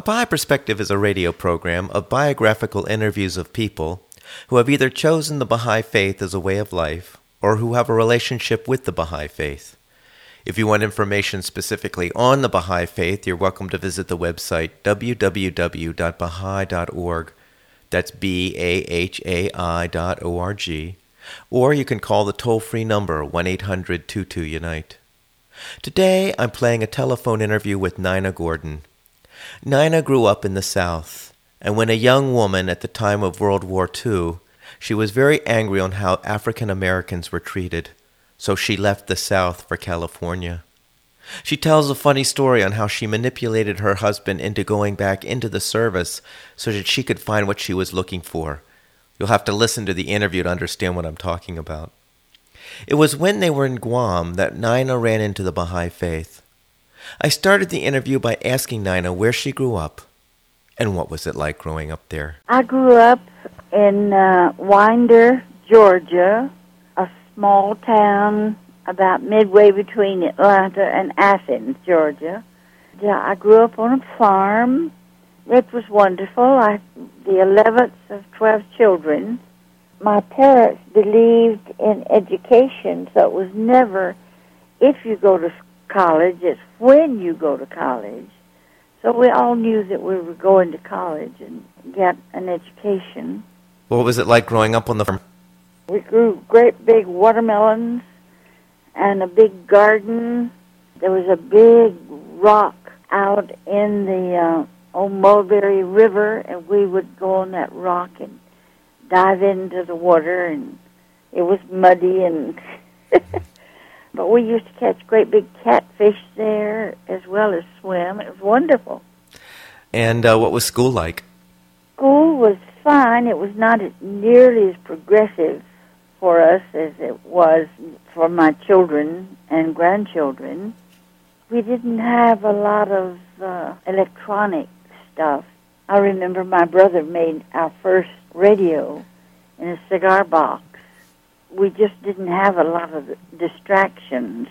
A Baha'i Perspective is a radio program of biographical interviews of people who have either chosen the Baha'i faith as a way of life or who have a relationship with the Baha'i faith. If you want information specifically on the Baha'i faith, you're welcome to visit the website www.baha'i.org. That's B A H A I dot O R G. Or you can call the toll free number 1 800 22 Unite. Today I'm playing a telephone interview with Nina Gordon. Nina grew up in the South, and when a young woman at the time of World War II, she was very angry on how African Americans were treated, so she left the South for California. She tells a funny story on how she manipulated her husband into going back into the service so that she could find what she was looking for. You'll have to listen to the interview to understand what I'm talking about. It was when they were in Guam that Nina ran into the Baha'i faith. I started the interview by asking Nina where she grew up and what was it like growing up there. I grew up in uh, Winder, Georgia, a small town about midway between Atlanta and Athens, Georgia. Yeah, I grew up on a farm. It was wonderful. I the 11th of 12 children. My parents believed in education, so it was never if you go to college, it's when you go to college. So we all knew that we were going to college and get an education. What was it like growing up on the farm? We grew great big watermelons and a big garden. There was a big rock out in the uh, old Mulberry River, and we would go on that rock and dive into the water, and it was muddy and But we used to catch great big catfish there as well as swim. It was wonderful. And uh, what was school like? School was fine. It was not as, nearly as progressive for us as it was for my children and grandchildren. We didn't have a lot of uh, electronic stuff. I remember my brother made our first radio in a cigar box we just didn't have a lot of distractions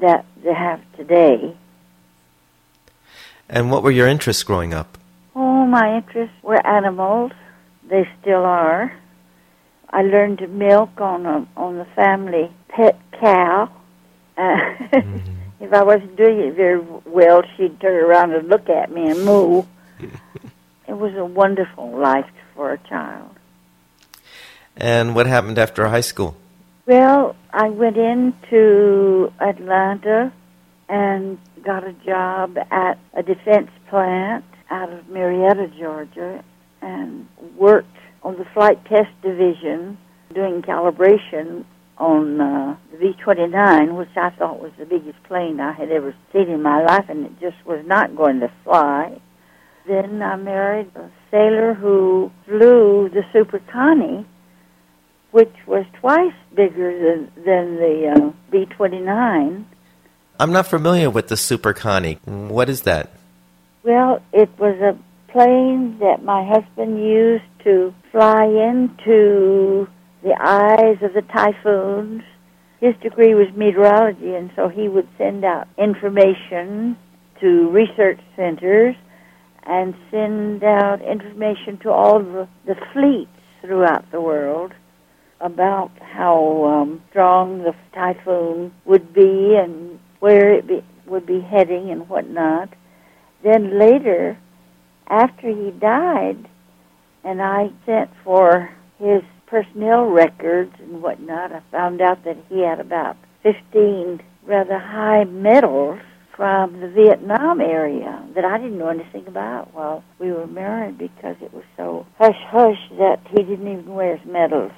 that they have today. And what were your interests growing up? Oh, my interests were animals. They still are. I learned to milk on a, on the family pet cow. Uh, mm-hmm. if I wasn't doing it very well, she'd turn around and look at me and moo. it was a wonderful life for a child. And what happened after high school? Well, I went into Atlanta and got a job at a defense plant out of Marietta, Georgia, and worked on the flight test division doing calibration on uh, the B-29, which I thought was the biggest plane I had ever seen in my life, and it just was not going to fly. Then I married a sailor who flew the Super Connie, which was twice bigger than, than the uh, B-29. I'm not familiar with the Super Connie. What is that? Well, it was a plane that my husband used to fly into the eyes of the typhoons. His degree was meteorology, and so he would send out information to research centers and send out information to all the, the fleets throughout the world about how um, strong the typhoon would be and where it be, would be heading and whatnot. Then later, after he died, and I sent for his personnel records and whatnot, I found out that he had about 15 rather high medals from the Vietnam area that I didn't know anything about while we were married because it was so hush hush that he didn't even wear his medals.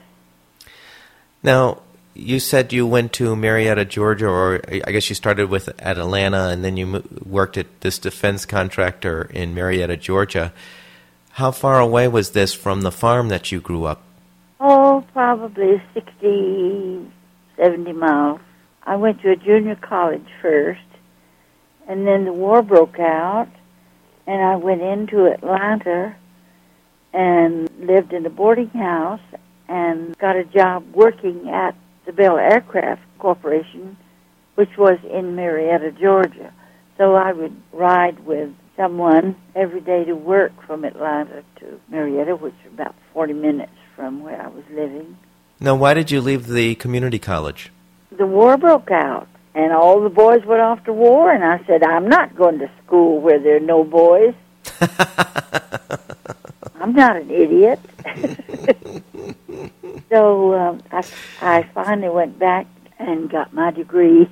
Now, you said you went to Marietta, Georgia, or I guess you started with at Atlanta, and then you worked at this defense contractor in Marietta, Georgia. How far away was this from the farm that you grew up? Oh, probably 60, 70 miles. I went to a junior college first, and then the war broke out, and I went into Atlanta and lived in a boarding house and got a job working at the Bell Aircraft Corporation, which was in Marietta, Georgia. So I would ride with someone every day to work from Atlanta to Marietta, which is about 40 minutes from where I was living. Now, why did you leave the community college? The war broke out, and all the boys went off to war, and I said, I'm not going to school where there are no boys. I'm not an idiot. so um, I, I finally went back and got my degree.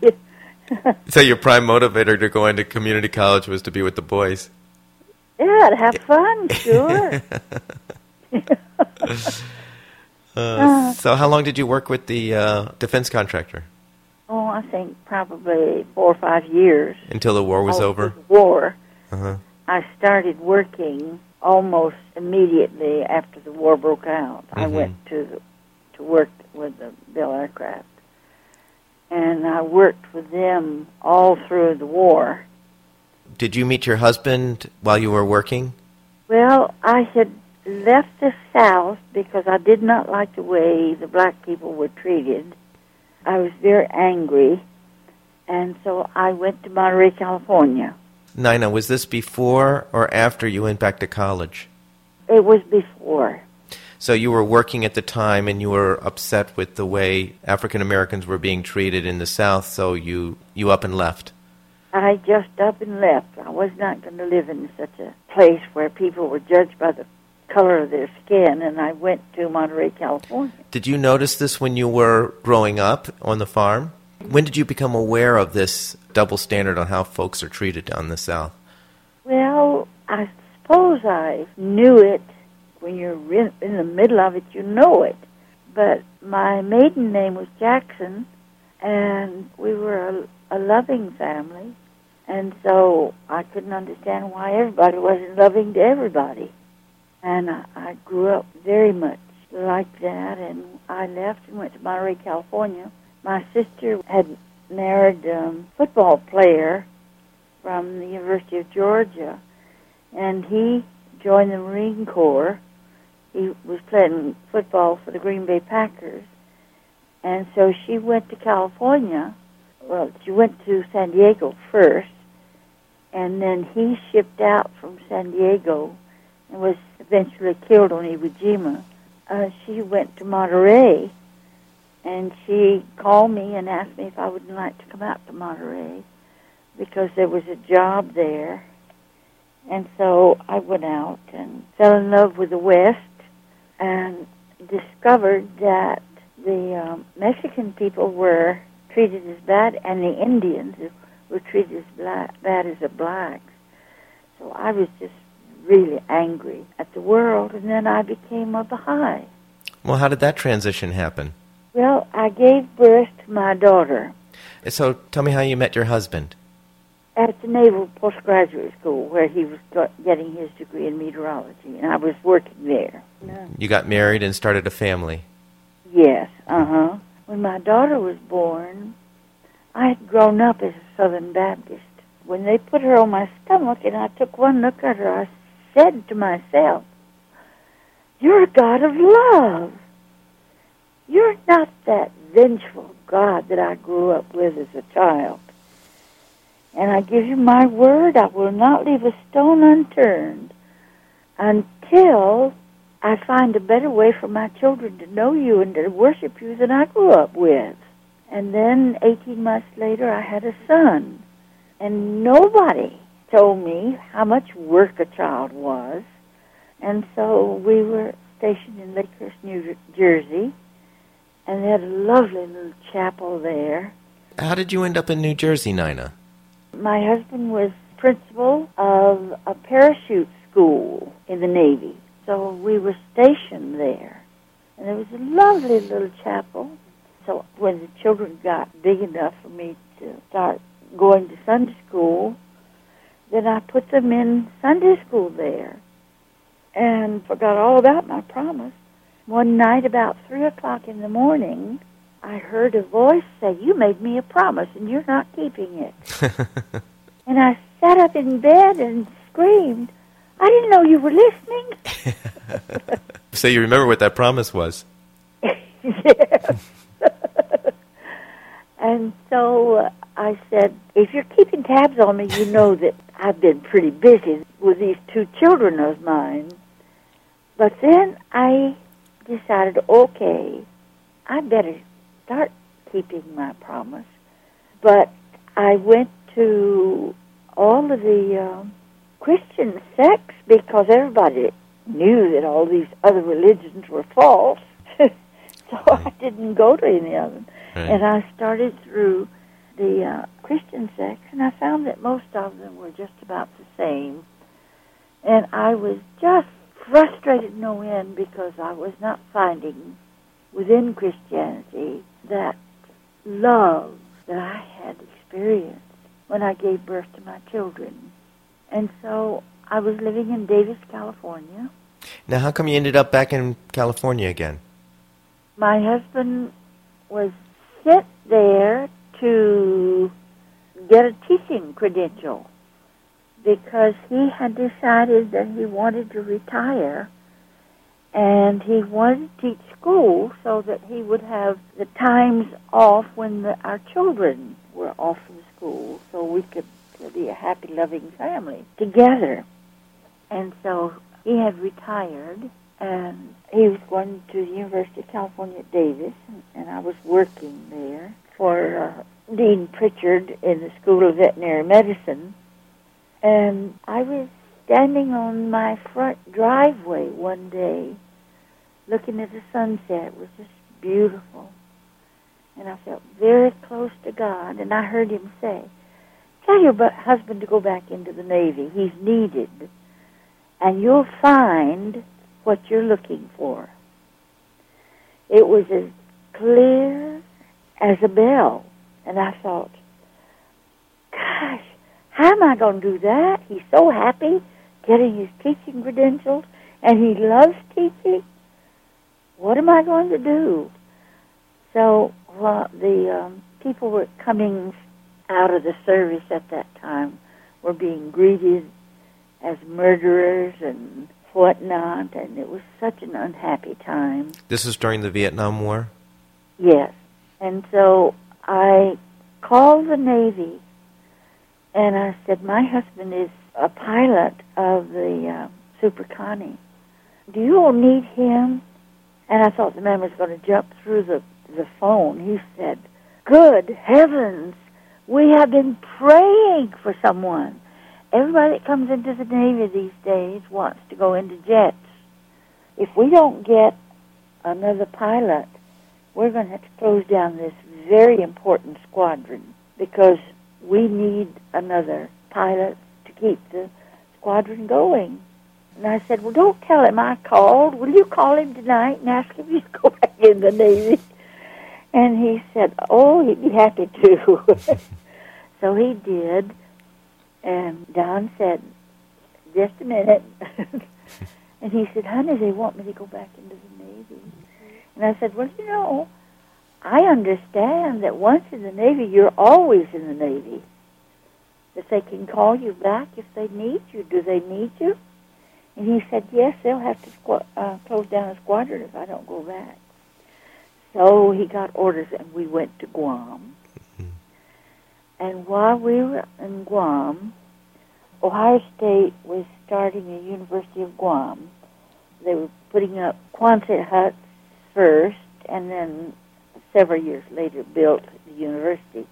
so your prime motivator to go into community college was to be with the boys. Yeah, to have fun, sure. uh, so how long did you work with the uh, defense contractor? Oh, I think probably four or five years. Until the war was Oh, over? the war. Uh-huh. I started working almost immediately after the war broke out. I Mhm. went to the, to work with the Bell Aircraft, and I worked with them all through the war. Did you meet your husband while you were working? Well, I had left the South because I did not like the way the black people were treated. I was very angry, and so I went to Monterey, California. Nina, was this before or after you went back to college? It was before. So you were working at the time and you were upset with the way African Americans were being treated in the South, so you, you up and left. I just up and left. I was not going to live in such a place where people were judged by the color of their skin, and I went to Monterey, California. Did you notice this when you were growing up on the farm? When did you become aware of this double standard on how folks are treated down the South? Well, I suppose I knew it. When you're in, the middle of it, you know it. But my maiden name was Jackson, and we were a, a loving family. And so I couldn't understand why everybody wasn't loving to everybody. And I, I grew up very much like that, and I left and went to Monterey, California. My sister had married a football player from the University of Georgia, and he joined the Marine Corps. He was playing football for the Green Bay Packers, and so she went to California. Well, she went to San Diego first, and then he shipped out from San Diego and was eventually killed on Iwo Jima. Uh, she went to Monterey, and she called me and asked me if I would like to come out to Monterey because there was a job there. And so I went out and fell in love with the West and discovered that the um, Mexican people were treated as bad and the Indians were treated as black, bad as the blacks. So I was just really angry at the world, and then I became a Baha'i. Well, how did that transition happen? Well, I gave birth to my daughter So tell me how you met your husband. At the Naval Postgraduate School, where he was getting his degree in meteorology, and I was working there. You got married and started a family. Yes, uh huh. When my daughter was born, I had grown up as a Southern Baptist. When they put her on my stomach and I took one look at her, I said to myself, You're a God of love. You're not that vengeful God that I grew up with as a child. And I give you my word, I will not leave a stone unturned until I find a better way for my children to know you and to worship you than I grew up with. And then 18 months later, I had a son. And nobody told me how much work a child was. And so we were stationed in Lakehurst, New Jersey, and they had a lovely little chapel there. How did you end up in New Jersey, Nina? My husband was principal of a parachute school in the Navy. So we were stationed there. And there was a lovely little chapel. so when the children got big enough for me to start going to Sunday school, then I put them in Sunday school there and forgot all about my promise. One night about 3 o'clock in the morning, I heard a voice say, You made me a promise and you're not keeping it. and I sat up in bed and screamed, I didn't know you were listening. so you remember what that promise was? yes. and so uh, I said, if you're keeping tabs on me, you know that I've been pretty busy with these two children of mine. But then I decided, okay, I better start keeping my promise. But I went to all of the um, Christian sects because everybody knew that all these other religions were false. so I didn't go to any of them. Right. And I started through the uh, Christian sects, and I found that most of them were just about the same. And I was just frustrated no end because I was not finding within Christianity that love that I had experienced when I gave birth to my children. And so I was living in Davis, California. Now, how come you ended up back in California again? My husband was sent there to get a teaching credential because he had decided that he wanted to retire and he wanted to teach school so that he would have the times off when the, our children were off from school so we could be a happy, loving family together. And so he had retired and he was going to the University of California at Davis, and, I was working there for uh, Dean Pritchard in the School of Veterinary Medicine. And I was standing on my front driveway one day looking at the sunset. It was just beautiful. And I felt very close to God, and I heard him say, Tell your husband to go back into the Navy. He's needed. And you'll find what you're looking for. It was as clear as a bell. And I thought, gosh, how am I going to do that? He's so happy getting his teaching credentials, and he loves teaching. What am I going to do? So well, the um, people were coming out of the service at that time were being greeted as murderers and whatnot, and it was such an unhappy time. This is during the Vietnam War? Yes. And so I called the Navy and I said, My husband is a pilot of the uh, Super Connie. Do you all need him? And I thought the man was going to jump through the, the phone. He said, Good heavens, we have been praying for someone. Everybody that comes into the Navy these days wants to go into jets. If we don't get another pilot, we're going to have to close down this very important squadron because we need another pilot keep the squadron going. And I said, well, don't tell him I called. Will you call him tonight and ask him to go back in the Navy? And he said, oh, he'd be happy to. so he did. And Don said, just a minute. and he said, honey, they want me to go back into the Navy. And I said, well, you know, I understand that once in the Navy, you're always in the Navy. That they can call you back if they need you. Do they need you? And he said, yes, they'll have to squ- uh, close down a squadron if I don't go back. So he got orders, and we went to Guam. And while we were in Guam, Ohio State was starting a University of Guam. They were putting up Quonset huts first, and then several years later built the university.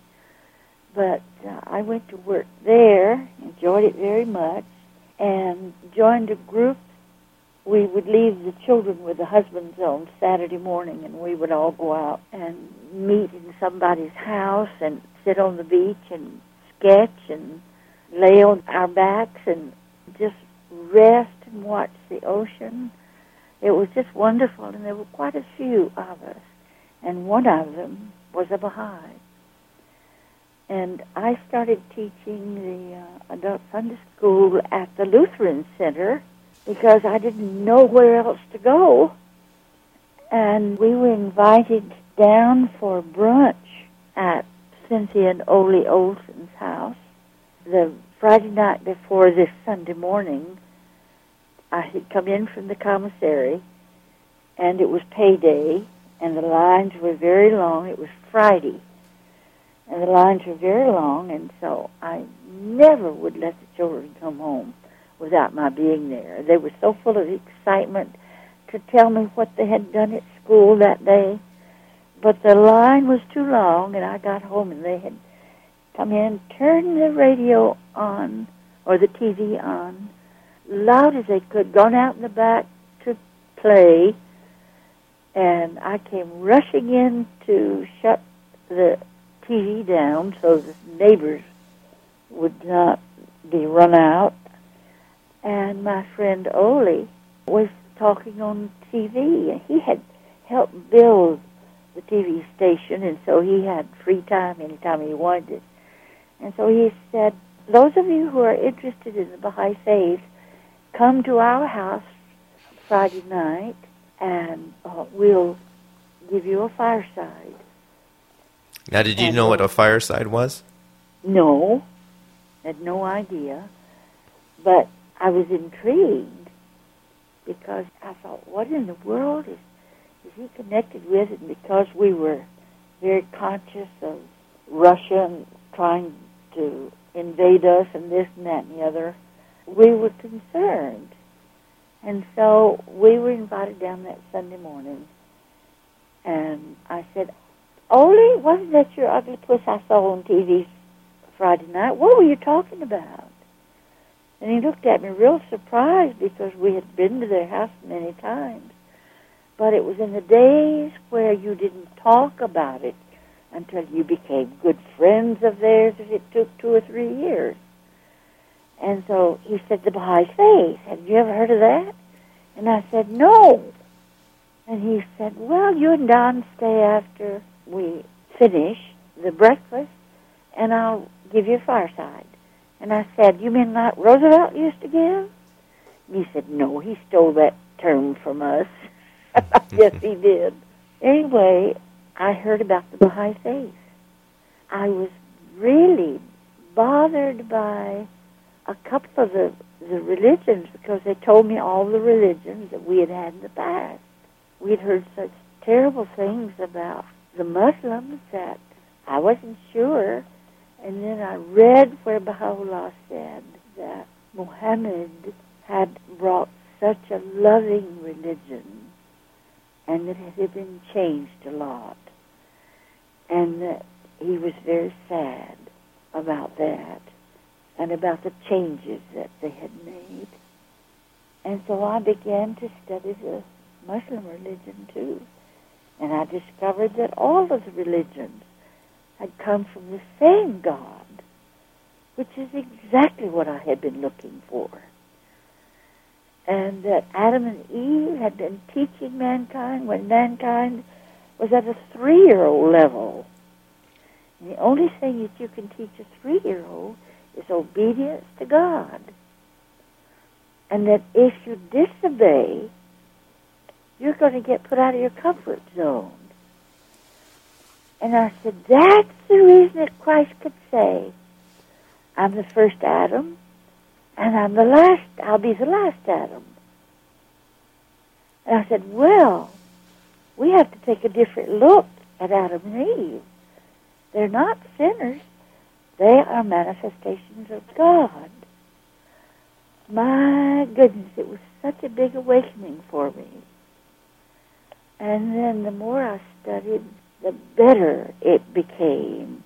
But uh, I went to work there, enjoyed it very much, and joined a group. We would leave the children with the husbands on Saturday morning, and we would all go out and meet in somebody's house and sit on the beach and sketch and lay on our backs and just rest and watch the ocean. It was just wonderful, and there were quite a few of us. and one of them was a Baha'i. And I started teaching the uh, adult Sunday school at the Lutheran Center because I didn't know where else to go. And we were invited down for brunch at Cynthia and Ole Olson's house the Friday night before this Sunday morning. I had come in from the commissary, and it was payday, and the lines were very long. It was Friday, and the lines were very long, and so I never would let the children come home without my being there. They were so full of excitement to tell me what they had done at school that day. But the line was too long, and I got home, and they had come in, turned the radio on, or the TV on, loud as they could, gone out in the back to play, and I came rushing in to shut the TV down so the neighbors would not be run out. And my friend Ole was talking on TV. He had helped build the TV station, and so he had free time anytime he wanted. And so he said, those of you who are interested in the Baha'i faith, come to our house Friday night, and uh, we'll give you a fireside. Now, did you and know what a fireside was? No, had no idea. But I was intrigued because I thought, what in the world is is he connected with? And because we were very conscious of Russia trying to invade us and this and that and the other, we were concerned. And so we were invited down that Sunday morning. And I said, Ole, wasn't that your ugly puss I saw on TV Friday night? What were you talking about? And he looked at me real surprised because we had been to their house many times. But it was in the days where you didn't talk about it until you became good friends of theirs if it took two or three years. And so he said, the Baha'i faith. Have you ever heard of that? And I said, no. And he said, well, you and Don stay after we finish the breakfast, and I'll give you a fireside. And I said, you mean like Roosevelt used to give? And he said, no, he stole that term from us. yes, he did. Anyway, I heard about the Baha'i faith. I was really bothered by a couple of the, the religions because they told me all the religions that we had had in the past. We had heard such terrible things about the Muslims that I wasn't sure. And then I read where Baha'u'llah said that Muhammad had brought such a loving religion and that it had been changed a lot and that he was very sad about that and about the changes that they had made. And so I began to study the Muslim religion too. And I discovered that all of the religions had come from the same God, which is exactly what I had been looking for. And that Adam and Eve had been teaching mankind when mankind was at a three-year-old level. And the only thing that you can teach a three-year-old is obedience to God. And that if you disobey, you're going to get put out of your comfort zone. And I said, that's the reason that Christ could say, I'm the first Adam, and I'm the last, I'll be the last Adam. And I said, well, we have to take a different look at Adam and Eve. They're not sinners. They are manifestations of God. My goodness, it was such a big awakening for me. And then the more I studied, the better it became.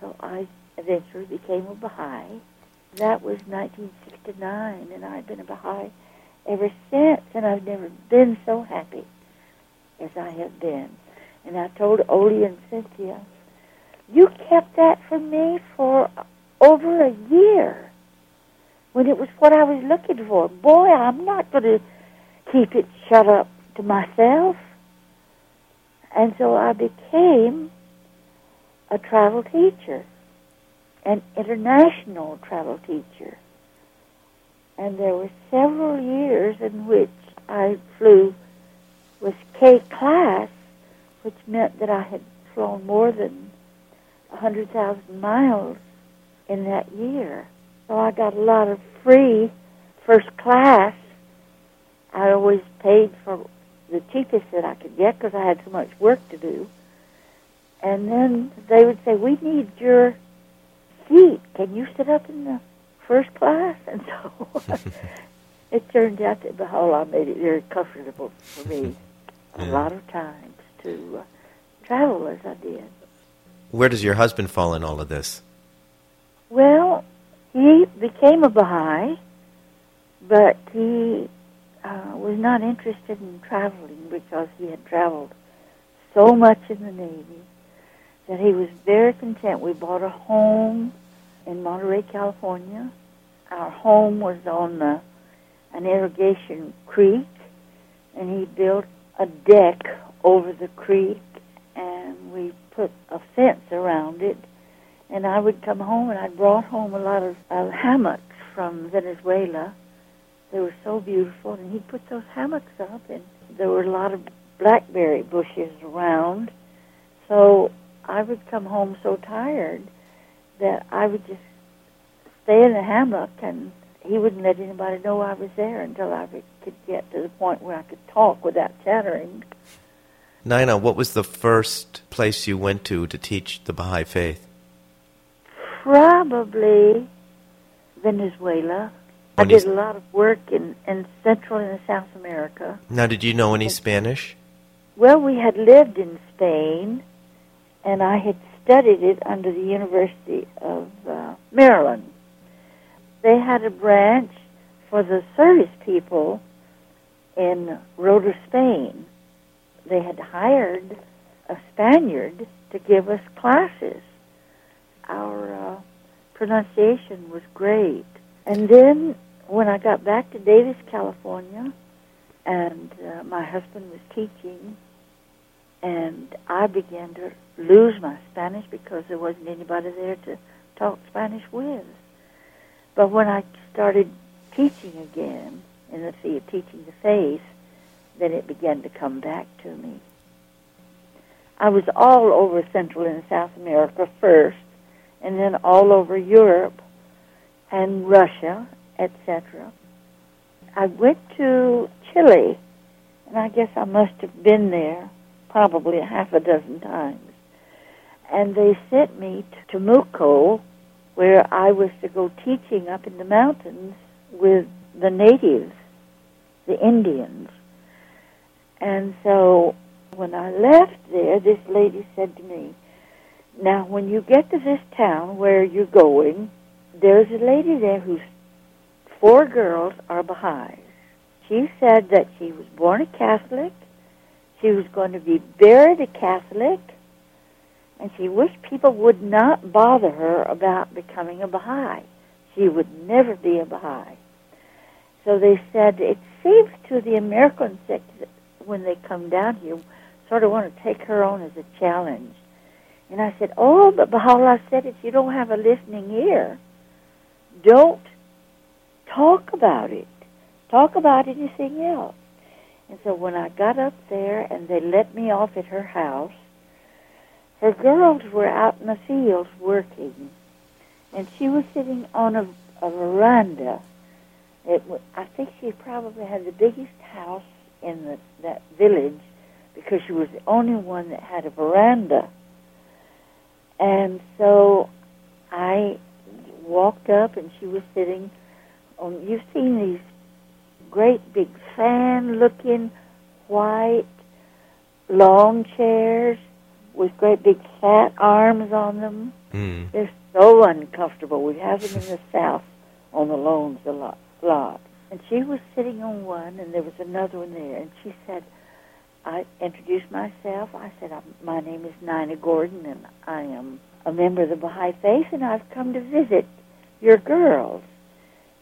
So I eventually became a Baha'i. That was 1969, and I've been a Baha'i ever since, and I've never been so happy as I have been. And I told Ole and Cynthia, you kept that from me for over a year when it was what I was looking for. Boy, I'm not going to keep it shut up to myself. And so I became a travel teacher, an international travel teacher. And there were several years in which I flew with K class, which meant that I had flown more than a 100,000 miles in that year. So I got a lot of free first class. I always paid for the cheapest that I could get because I had so much work to do. And then they would say, "We need your seat. Can you sit up in the first class?" And so it turned out that Baha'u'llah made it very comfortable for me a Yeah. lot of times to uh, travel as I did. Where does your husband fall in all of this? Well, he became a Baha'i, but he uh, was not interested in traveling because he had traveled so much in the Navy that he was very content. We bought a home in Monterey, California. Our home was on the, an irrigation creek, and he built a deck over the creek, and we put a fence around it and I would come home and I brought home a lot of hammocks from Venezuela. They were so beautiful, and he'd put those hammocks up, and there were a lot of blackberry bushes around. So I would come home so tired that I would just stay in the hammock, and he wouldn't let anybody know I was there until I could get to the point where I could talk without chattering. Nina, what was the first place you went to to teach the Baha'i faith? Probably Venezuela. I did a lot of work in, in Central and South America. Now, did you know any Spanish? Well, we had lived in Spain, and I had studied it under the University of uh, Maryland. They had a branch for the service people in Rota, Spain. They had hired a Spaniard to give us classes. Our uh, pronunciation was great. And then when I got back to Davis, California, and uh, my husband was teaching, and I began to lose my Spanish because there wasn't anybody there to talk Spanish with. But when I started teaching again in the field, teaching the faith, then it began to come back to me. I was all over Central and South America first, and then all over Europe and Russia, etc. I went to Chile, and I guess I must have been there probably a half a dozen times. And they sent me to Temuco, where I was to go teaching up in the mountains with the natives, the Indians. And so when I left there, this lady said to me, Now, when you get to this town where you're going, there's a lady there whose four girls are Baha'is. She said that she was born a Catholic, she was going to be buried a Catholic, and she wished people would not bother her about becoming a Baha'i. She would never be a Baha'i. So they said it seems to the American sect when they come down here, sort of want to take her on as a challenge. And I said, Oh, but Baha'u'llah said if you don't have a listening ear, don't talk about it. Talk about anything else. And so when I got up there and they let me off at her house, her girls were out in the fields working, and she was sitting on a, a veranda. It, I think she probably had the biggest house in the, that village because she was the only one that had a veranda. And so I walked up, and she was sitting on. You've seen these great big fan-looking white long chairs with great big fat arms on them. Mm. They're so uncomfortable. We have them in the South on the lawns a lot. lot. And she was sitting on one, and there was another one there. And she said, I introduced myself. I said, my name is Nina Gordon, and I am a member of the Baha'i Faith, and I've come to visit your girls.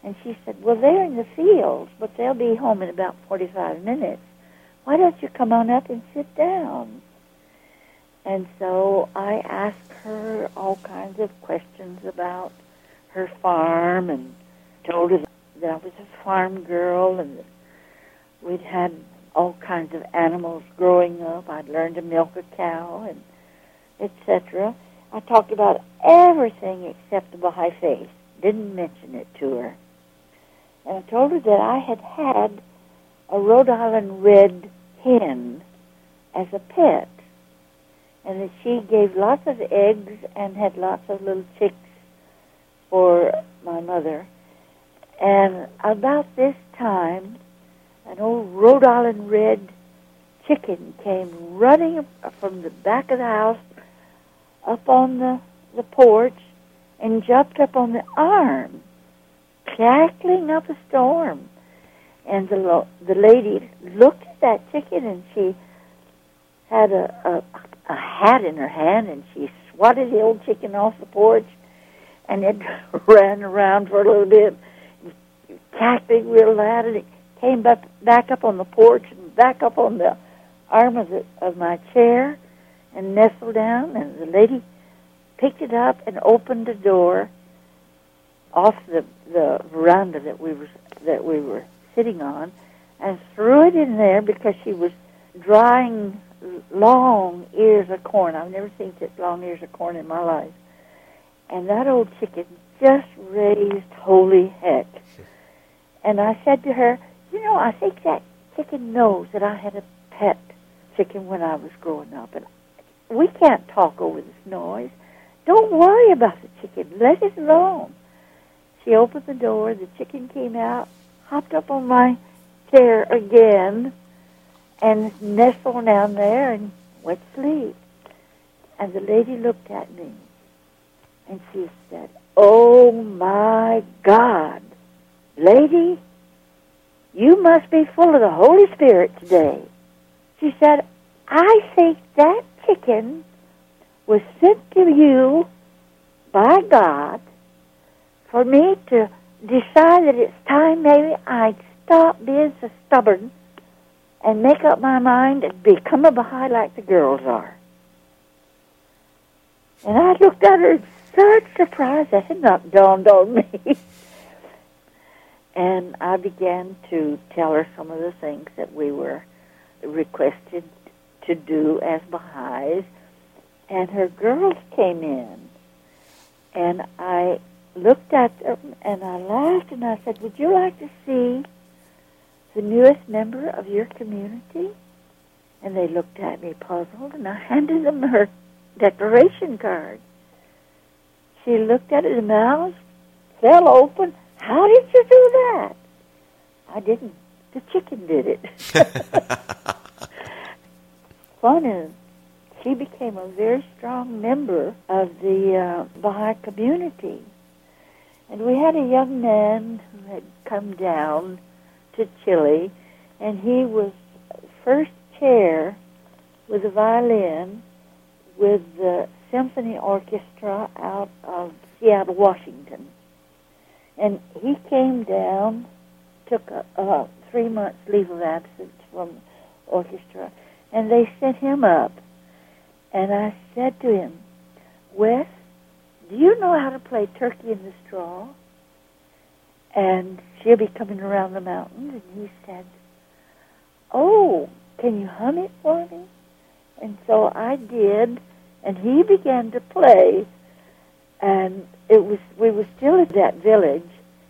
And she said, well, they're in the fields, but they'll be home in about 45 minutes. Why don't you come on up and sit down? And so I asked her all kinds of questions about her farm and told her that I was a farm girl and we'd had all kinds of animals growing up. I'd learned to milk a cow and etc. I talked about everything except the Baha'i faith. Didn't mention it to her. And I told her that I had had a Rhode Island red hen as a pet. And that she gave lots of eggs and had lots of little chicks for my mother. And about this time, an old Rhode Island red chicken came running from the back of the house up on the, the porch and jumped up on the arm, cackling up a storm. And the lo- the lady looked at that chicken and she had a, a a hat in her hand and she swatted the old chicken off the porch and it ran around for a little bit, cackling real loud, and it came back back up on the porch and back up on the arm of the of my chair and nestled down and the lady picked it up and opened the door off the the veranda that we were that we were sitting on and threw it in there because she was drying long ears of corn. I've never seen such long ears of corn in my life. And that old chicken just raised holy heck. And I said to her, you know, I think that chicken knows that I had a pet chicken when I was growing up. And we can't talk over this noise. Don't worry about the chicken. Let it alone. She opened the door. The chicken came out, hopped up on my chair again, and nestled down there and went to sleep. And the lady looked at me, and she said, Oh my God, lady, you must be full of the Holy Spirit today. She said, I think that chicken was sent to you by God for me to decide that it's time maybe I'd stop being so stubborn and make up my mind and become a Baha'i like the girls are. And I looked at her in such surprise that had not dawned on me. and I began to tell her some of the things that we were requested to do as Baha'is. And her girls came in. And I looked at them and I laughed and I said, Would you like to see the newest member of your community? And they looked at me puzzled and I handed them her declaration card. She looked at it, the mouth fell open. How did you do that? I didn't. The chicken did it. Fun is, she became a very strong member of the uh, Baha'i community. And we had a young man who had come down to Chile, and he was first chair with a violin with the symphony orchestra out of Seattle, Washington. And he came down, took a, a three months leave of absence from orchestra, and they sent him up. And I said to him, Wes, do you know how to play Turkey in the Straw? And she'll be coming around the mountains. And he said, Oh, can you hum it for me? And so I did, and he began to play. And it was we were still in that village,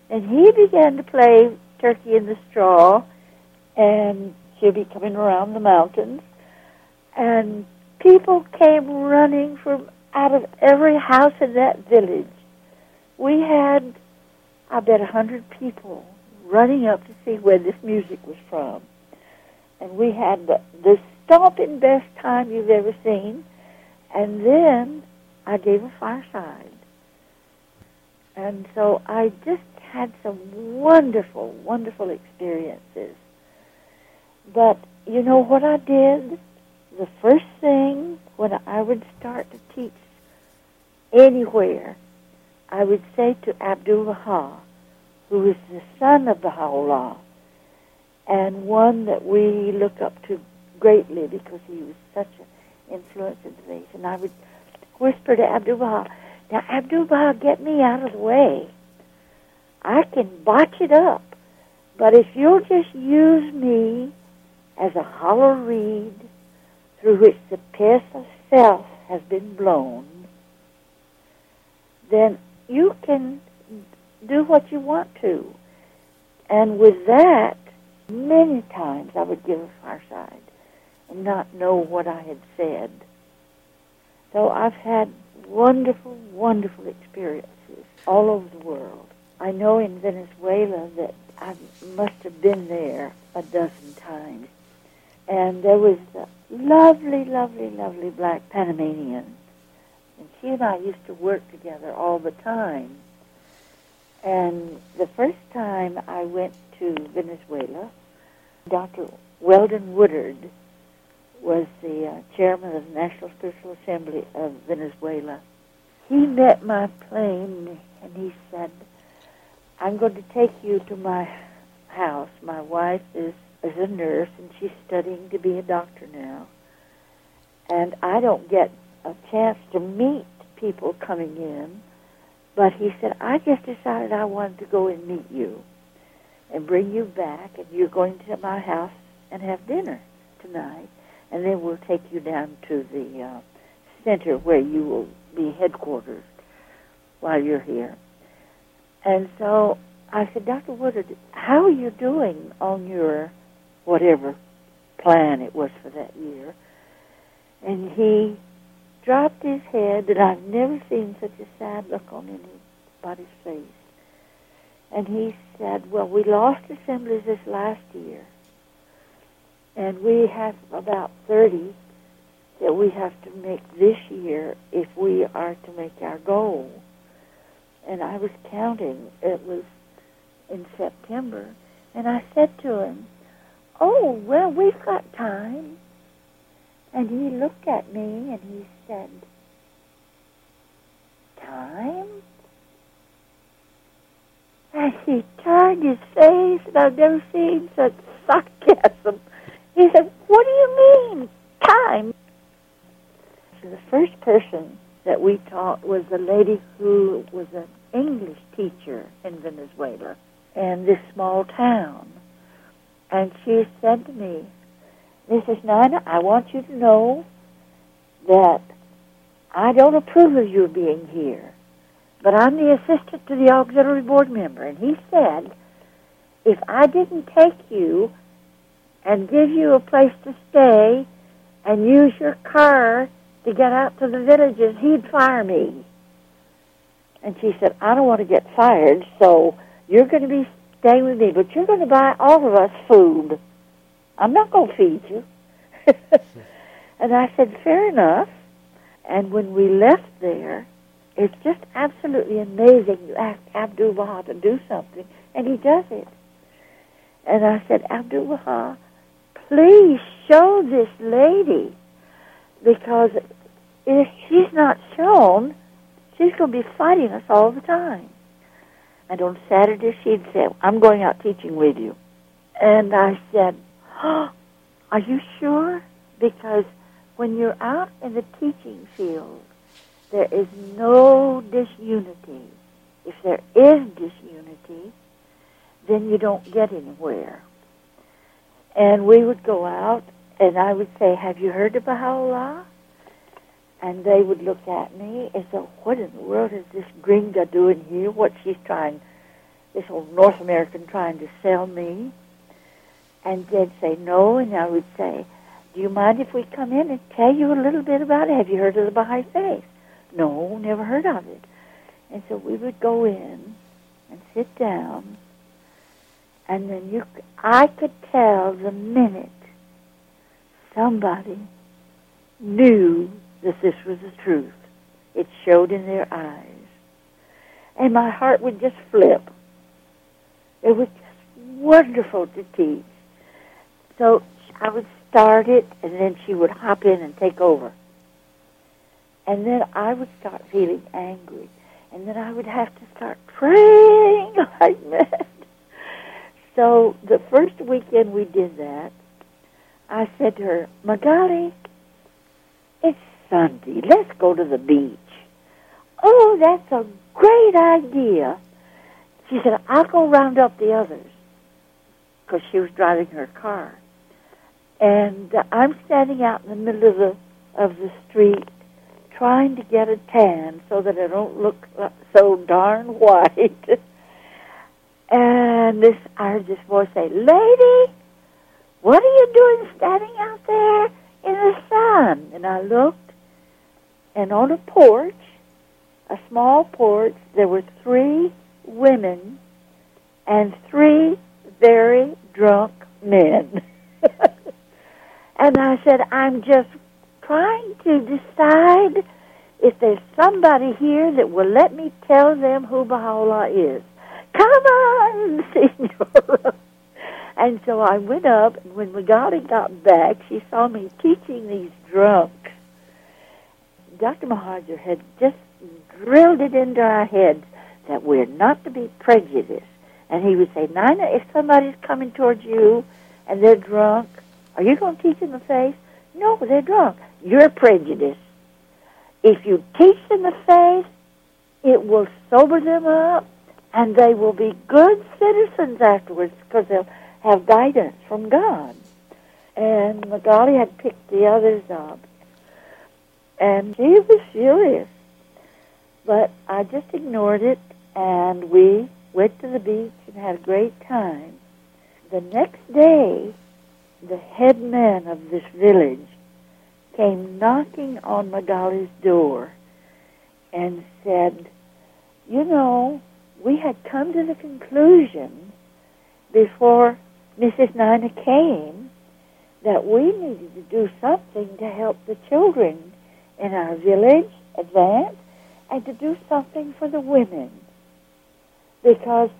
and he began to play Turkey in the Straw, and she'll be coming around the mountains. And people came running from out of every house in that village. We had, I bet, a hundred people running up to see where this music was from. And we had the, the stomping best time you've ever seen. And then I gave a fireside. And so I just had some wonderful, wonderful experiences. But you know what I did? The first thing when I would start to teach anywhere, I would say to Abdu'l-Baha, who is the son of Baha'u'llah, and one that we look up to greatly because he was such an influence in things. And I would whisper to Abdu'l-Baha, now Abdu'l-Baha, get me out of the way. I can botch it up. But if you'll just use me as a hollow reed through which the piss of self has been blown, then you can do what you want to. And with that, many times I would give a fireside and not know what I had said. So I've had wonderful, wonderful experiences all over the world. I know in Venezuela that I must have been there a dozen times. And there was a lovely, lovely, lovely black Panamanian. And she and I used to work together all the time. And the first time I went to Venezuela, Dr. Weldon Woodard was the uh, chairman of the National Spiritual Assembly of Venezuela. He met my plane and he said, I'm going to take you to my house. My wife is, is a nurse and she's studying to be a doctor now. And I don't get a chance to meet people coming in. But he said, I just decided I wanted to go and meet you and bring you back, and you're going to my house and have dinner tonight, and then we'll take you down to the uh, center where you will be headquartered while you're here. And so I said, Dr. Woodard, how are you doing on your whatever plan it was for that year? And he dropped his head, and I've never seen such a sad look on anybody's face. And he said, Well, we lost assemblies this last year, and we have about 30 that we have to make this year if we are to make our goal and I was counting. It was in September, and I said to him, "Oh, well, we've got time." And he looked at me and he said, "Time?" And he turned his face, and I've never seen such sarcasm. He said, "What do you mean, time?" So the first person that we taught was a lady who was an English teacher in Venezuela in this small town. And she said to me, Mrs. Nina, I want you to know that I don't approve of your being here, but I'm the assistant to the auxiliary board member. And he said, if I didn't take you and give you a place to stay and use your car to get out to the villages, he'd fire me. And she said, I don't want to get fired, so you're going to be staying with me, but you're going to buy all of us food. I'm not going to feed you. and I said, fair enough. And when we left there, it's just absolutely amazing. You ask Abdu'l-Baha to do something, and he does it. And I said, Abdu'l-Baha, please show this lady because if she's not shown, she's going to be fighting us all the time. And on Saturday, she'd say, I'm going out teaching with you. And I said, oh, Are you sure? Because when you're out in the teaching field, there is no disunity. If there is disunity, then you don't get anywhere. And we would go out, and I would say, Have you heard of Baha'u'llah? And they would look at me and say, What in the world is this gringa doing here? What she's trying, this old North American trying to sell me? And they'd say, No. And I would say, Do you mind if we come in and tell you a little bit about it? Have you heard of the Baha'i Faith? No, never heard of it. And so we would go in and sit down, and then you, I could tell the minute somebody knew that this was the truth. It showed in their eyes. And my heart would just flip. It was just wonderful to teach. So I would start it, and then she would hop in and take over. And then I would start feeling angry. And then I would have to start praying like mad. So the first weekend we did that, I said to her, Magali, It's Sunday. Let's go to the beach. Oh, that's a great idea. She said, I'll go round up the others because she was driving her car. And uh, I'm standing out in the middle of the of the street trying to get a tan so that I don't look so darn white. and this I heard this voice say, "Lady, what are you doing standing out there in the sun?" And I looked, and on a porch, a small porch, there were three women and three very drunk men. and I said, I'm just trying to decide if there's somebody here that will let me tell them who Baha'u'llah is. Come on, Senora. and so I went up, and when Magali got back, she saw me teaching these drunks. Dr. Muhajir had just drilled it into our heads that we're not to be prejudiced. And he would say, Nina, if somebody's coming towards you and they're drunk, are you going to teach them the faith? No, they're drunk. You're prejudiced. If you teach them the faith, it will sober them up and they will be good citizens afterwards because they'll have guidance from God. And Magali had picked the others up. And she was furious. But I just ignored it and we went to the beach and had a great time. The next day, the head man of this village came knocking on Magali's door and said, You know, we had come to the conclusion before Mrs. Nina came that we needed to do something to help the children in our village advance and to do something for the women. Because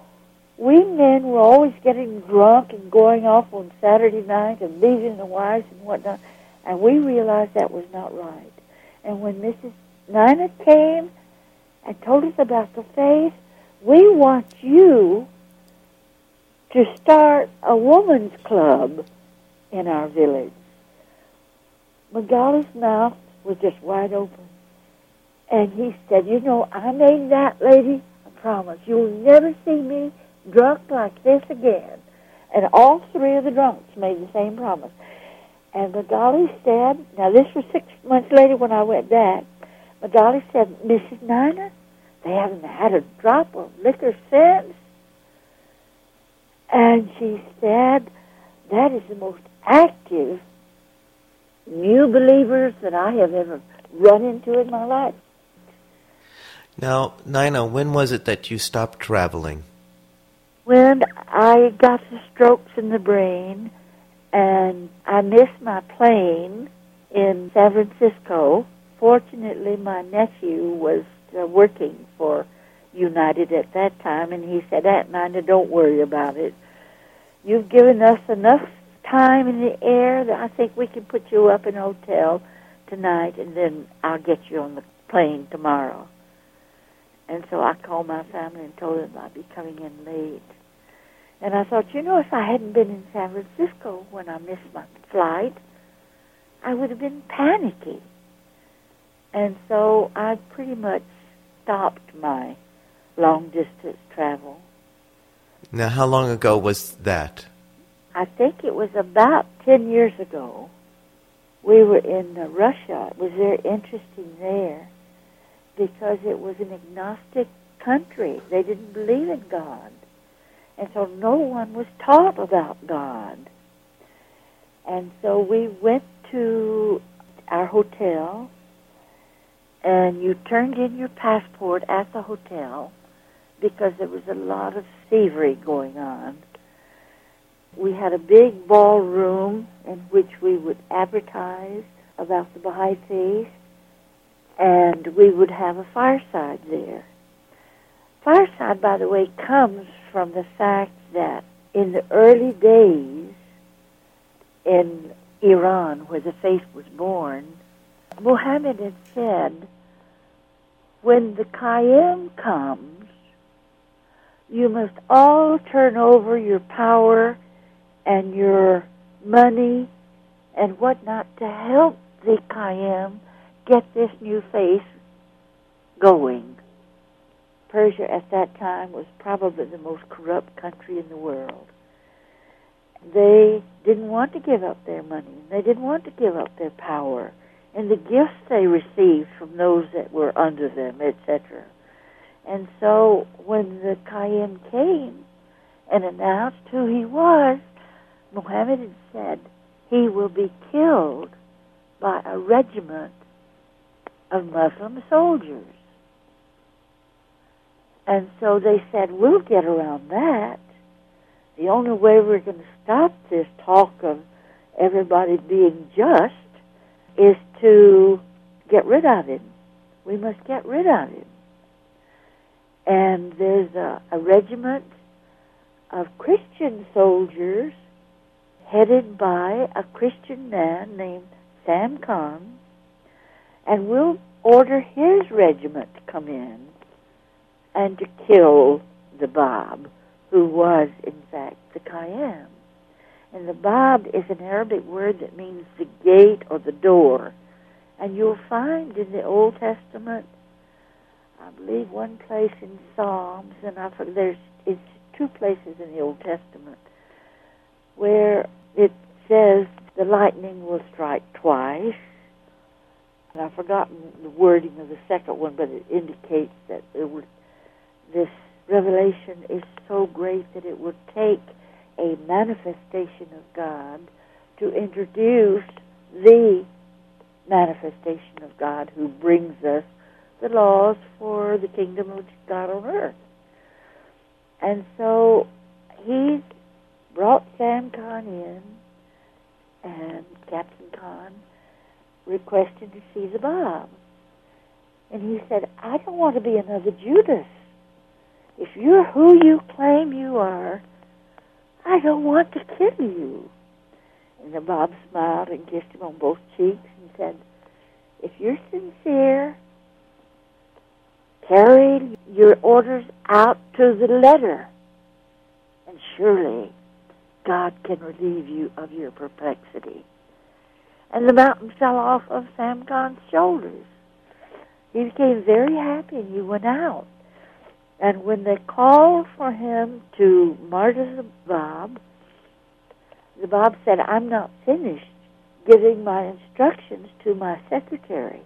we men were always getting drunk and going off on Saturday night and leaving the wives and whatnot. And we realized that was not right. And when Mrs. Nina came and told us about the faith, we want you to start a woman's club in our village. Magali's mouth was just wide open. And he said, You know, I made that lady a promise. You'll never see me drunk like this again. And all three of the drunks made the same promise. And Magali said, now this was six months later when I went back, Magali said, Mrs. Nina, they haven't had a drop of liquor since. And she said, that is the most active new believers that I have ever run into in my life. Now, Nina, when was it that you stopped traveling? When I got the strokes in the brain and I missed my plane in San Francisco. Fortunately, my nephew was uh, working for United at that time, and he said, Aunt Nina, don't worry about it. You've given us enough time in the air that I think we can put you up in a hotel tonight, and then I'll get you on the plane tomorrow. And so I called my family and told them I'd be coming in late. And I thought, you know, if I hadn't been in San Francisco when I missed my flight, I would have been panicky. And so I pretty much stopped my long distance travel. Now, how long ago was that? I think it was about 10 years ago. We were in Russia. It was very interesting there because it was an agnostic country. They didn't believe in God. And so no one was taught about God. And so we went to our hotel, and you turned in your passport at the hotel because there was a lot of thievery going on. We had a big ballroom in which we would advertise about the Baha'i faith, and we would have a fireside there. Fireside, by the way, comes from the fact that in the early days in Iran, where the faith was born, Muhammad had said, when the Qa'im comes, you must all turn over your power and your money and whatnot to help the Qa'im get this new faith going. Persia at that time was probably the most corrupt country in the world. They didn't want to give up their money. They didn't want to give up their power and the gifts they received from those that were under them, etc. And so when the Qa'im came and announced who he was, Muhammad had said, he will be killed by a regiment of Muslim soldiers. And so they said, we'll get around that. The only way we're going to stop this talk of everybody being just is to get rid of him. We must get rid of him. And there's a, a regiment of Christian soldiers headed by a Christian man named Sam Khan, and we'll order his regiment to come in and to kill the Bab, who was, in fact, the Qa'im. And the Bab is an Arabic word that means the gate or the door. And you'll find in the Old Testament, I believe one place in Psalms, and I forget, there's it's two places in the Old Testament where it says the lightning will strike twice. And I've forgotten the wording of the second one, but it indicates that it would, this revelation is so great that it would take a manifestation of God to introduce the manifestation of God who brings us the laws for the kingdom of God on earth. And so he brought Sam Khan in, and Captain Khan requested to see the Bab. And he said, I don't want to be another Judas. If you're who you claim you are, I don't want to kill you. And the Bab smiled and kissed him on both cheeks and said, If you're sincere, carry your orders out to the letter, and surely God can relieve you of your perplexity. And the mountain fell off of Sam Khan's shoulders. He became very happy and he went out. And when they called for him to martyr the Bab, the Bab said, I'm not finished giving my instructions to my secretary.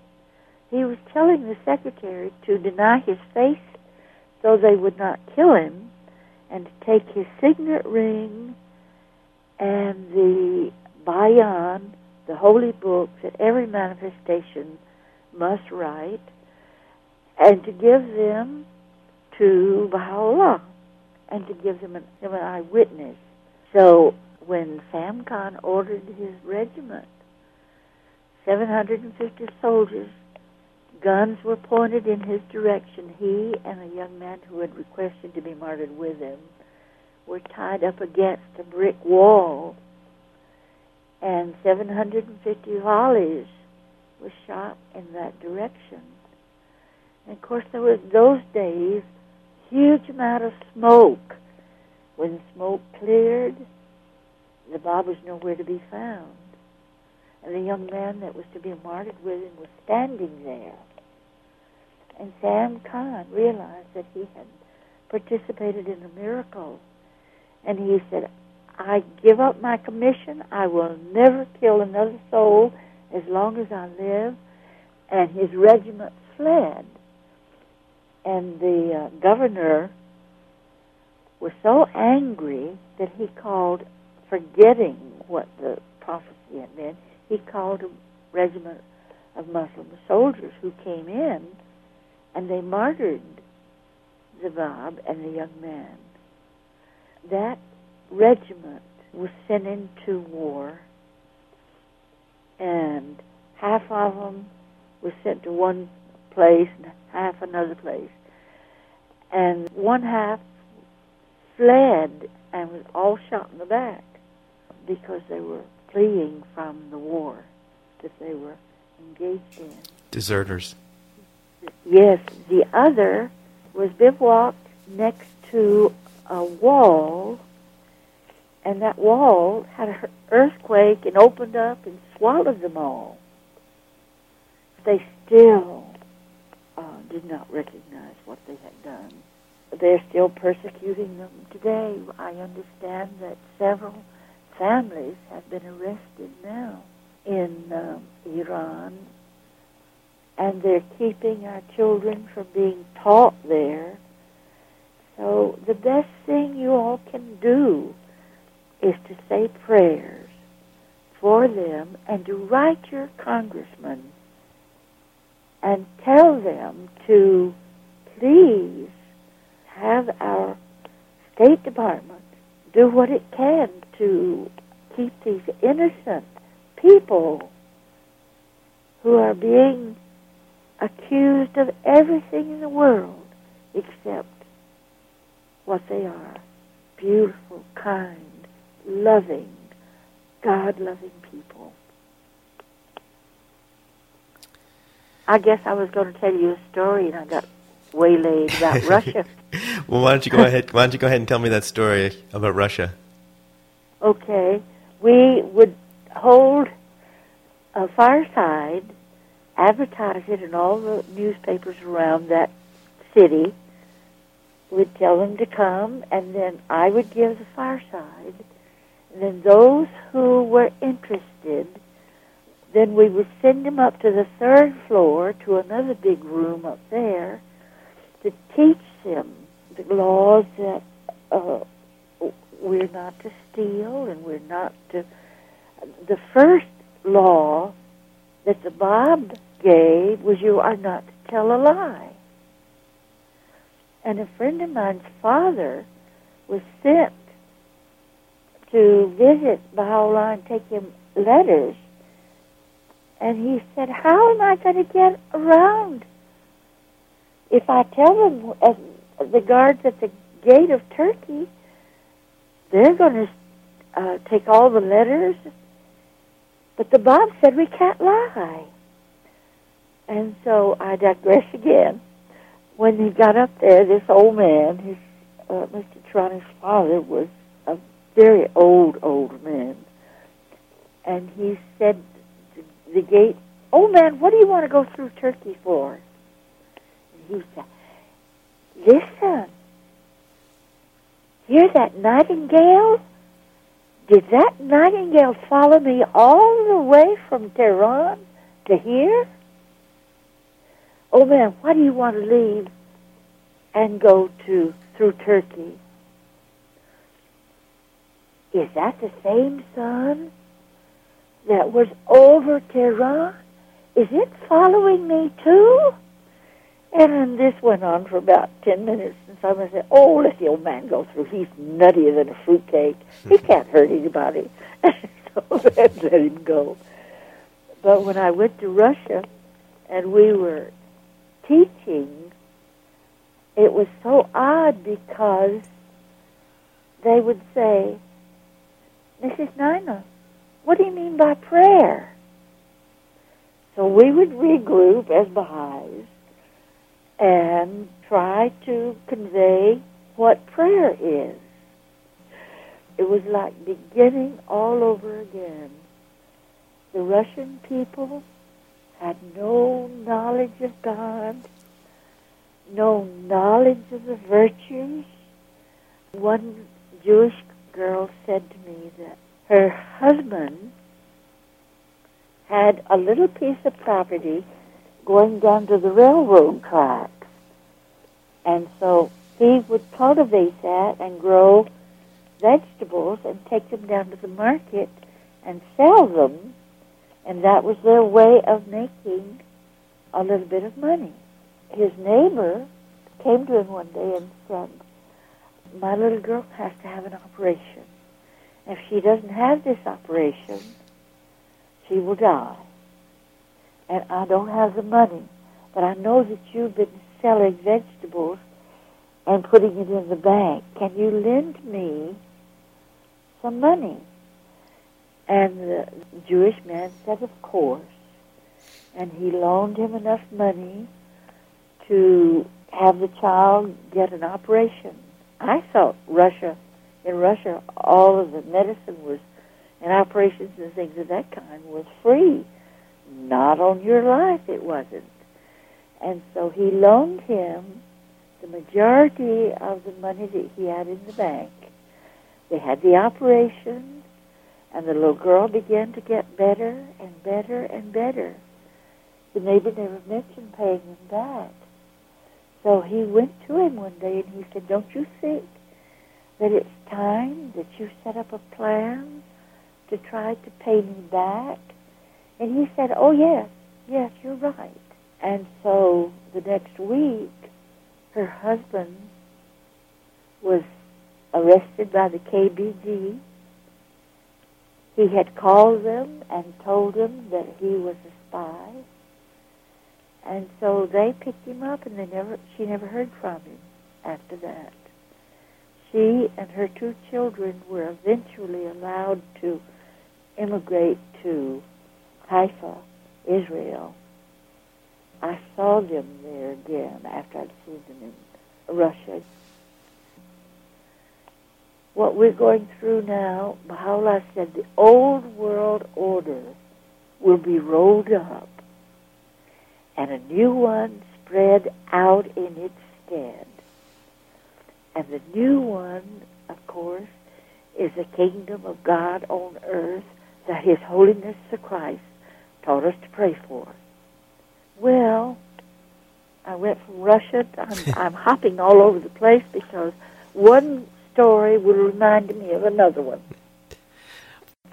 He was telling the secretary to deny his faith so they would not kill him and to take his signet ring and the bayan, the holy book that every manifestation must write, and to give them to Baha'u'llah and to give them an, him an eyewitness. So when Sam Khan ordered his regiment, 750 soldiers, guns were pointed in his direction. He and a young man who had requested to be martyred with him were tied up against a brick wall, and 750 volleys were shot in that direction. And of course, there was those days huge amount of smoke. When the smoke cleared, the Bab was nowhere to be found. And the young man that was to be martyred with him was standing there. And Sam Khan realized that he had participated in a miracle. And he said, I give up my commission. I will never kill another soul as long as I live. And his regiment fled and the uh, governor was so angry that he called, forgetting what the prophecy had been, he called a regiment of Muslim soldiers who came in, and they martyred the Bab and the young man. That regiment was sent into war, and half of them was sent to one place and half another place. And one half fled and was all shot in the back because they were fleeing from the war that they were engaged in. Deserters. Yes, the other was bivouacked next to a wall, and that wall had an earthquake and opened up and swallowed them all. they still uh, did not recognize what they had done. They're still persecuting them today. I understand that several families have been arrested now in um, Iran, and they're keeping our children from being taught there. So the best thing you all can do is to say prayers for them and to write your congressman and tell them to please have our State Department do what it can to keep these innocent people who are being accused of everything in the world except what they are beautiful, kind, loving, God loving people. I guess I was going to tell you a story and I got waylaid about Russia. well, why don't you go ahead? Why don't you go ahead and tell me that story about Russia? Okay, we would hold a fireside, advertise it in all the newspapers around that city. We'd tell them to come, and then I would give the fireside. And then those who were interested, then we would send them up to the third floor to another big room up there to teach them the laws that uh, we're not to steal and we're not to. The first law that the Bab gave was you are not to tell a lie. And a friend of mine's father was sent to visit Baha'u'llah and take him letters. And he said, How am I going to get around if I tell them, the guards at the gate of Turkey, they're going to uh, take all the letters. But the Bab said we can't lie. And so I digress again. When he got up there, this old man, his uh, Mr. Troni's father, was a very old, old man. And he said to the gate, Old man, what do you want to go through Turkey for? And he said, Listen, hear that nightingale? Did that nightingale follow me all the way from Tehran to here? Oh man, why do you want to leave and go to through Turkey? Is that the same sun that was over Tehran? Is it following me too? And this went on for about ten minutes, and someone said, "Oh, let the old man go through. He's nuttier than a fruitcake. He can't hurt anybody." so let him go. But when I went to Russia, and we were teaching, it was so odd because they would say, "Mrs. Nina, what do you mean by prayer?" So we would regroup as Baha'is and try to convey what prayer is. It was like beginning all over again. The Russian people had no knowledge of God, no knowledge of the virtues. One Jewish girl said to me that her husband had a little piece of property going down to the railroad tracks. And so he would cultivate that and grow vegetables and take them down to the market and sell them. And that was their way of making a little bit of money. His neighbor came to him one day and said, My little girl has to have an operation. If she doesn't have this operation, she will die and I don't have the money, but I know that you've been selling vegetables and putting it in the bank. Can you lend me some money? And the Jewish man said, Of course. And he loaned him enough money to have the child get an operation. I thought Russia, in Russia, all of the medicine was, and operations and things of that kind was free Not on your life, it wasn't. And so he loaned him the majority of the money that he had in the bank. They had the operation, and the little girl began to get better and better and better. The neighbor never mentioned paying him back. So he went to him one day and he said, Don't you think that it's time that you set up a plan to try to pay me back? And he said, Oh, yes, yes, you're right. And so the next week, her husband was arrested by the KBD. He had called them and told them that he was a spy. And so they picked him up and they never she never heard from him after that. She and her two children were eventually allowed to immigrate to Haifa, Israel. I saw them there again after I'd seen them in Russia. What we're going through now, Baha'u'llah said the old world order will be rolled up and a new one spread out in its stead. And the new one, of course, is the kingdom of God on earth that His Holiness the Christ taught us to pray for. Well, I went from Russia. To, I'm, I'm hopping all over the place because one story will remind me of another one.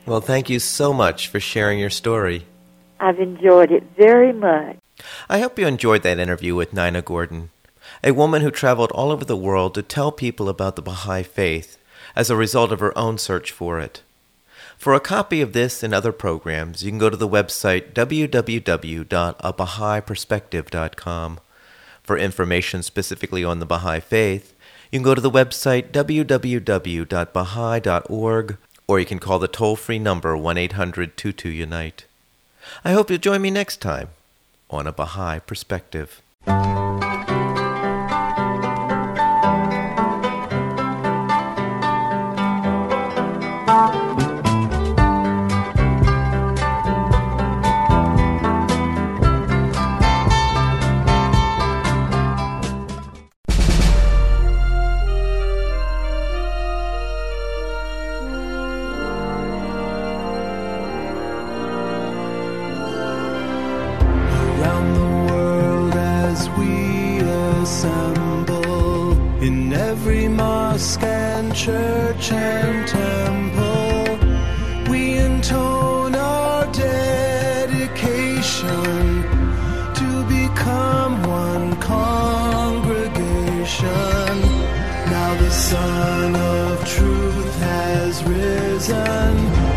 Well, thank you so much for sharing your story. I've enjoyed it very much. I hope you enjoyed that interview with Nina Gordon, a woman who traveled all over the world to tell people about the Baha'i Faith as a result of her own search for it. For a copy of this and other programs, you can go to the website www.abahaiperspective.com. For information specifically on the Baha'i Faith, you can go to the website www.baha'i.org or you can call the toll free number 1 800 22 Unite. I hope you'll join me next time on a Baha'i Perspective. And temple. We intone our dedication to become one congregation. Now the Sun of Truth has risen.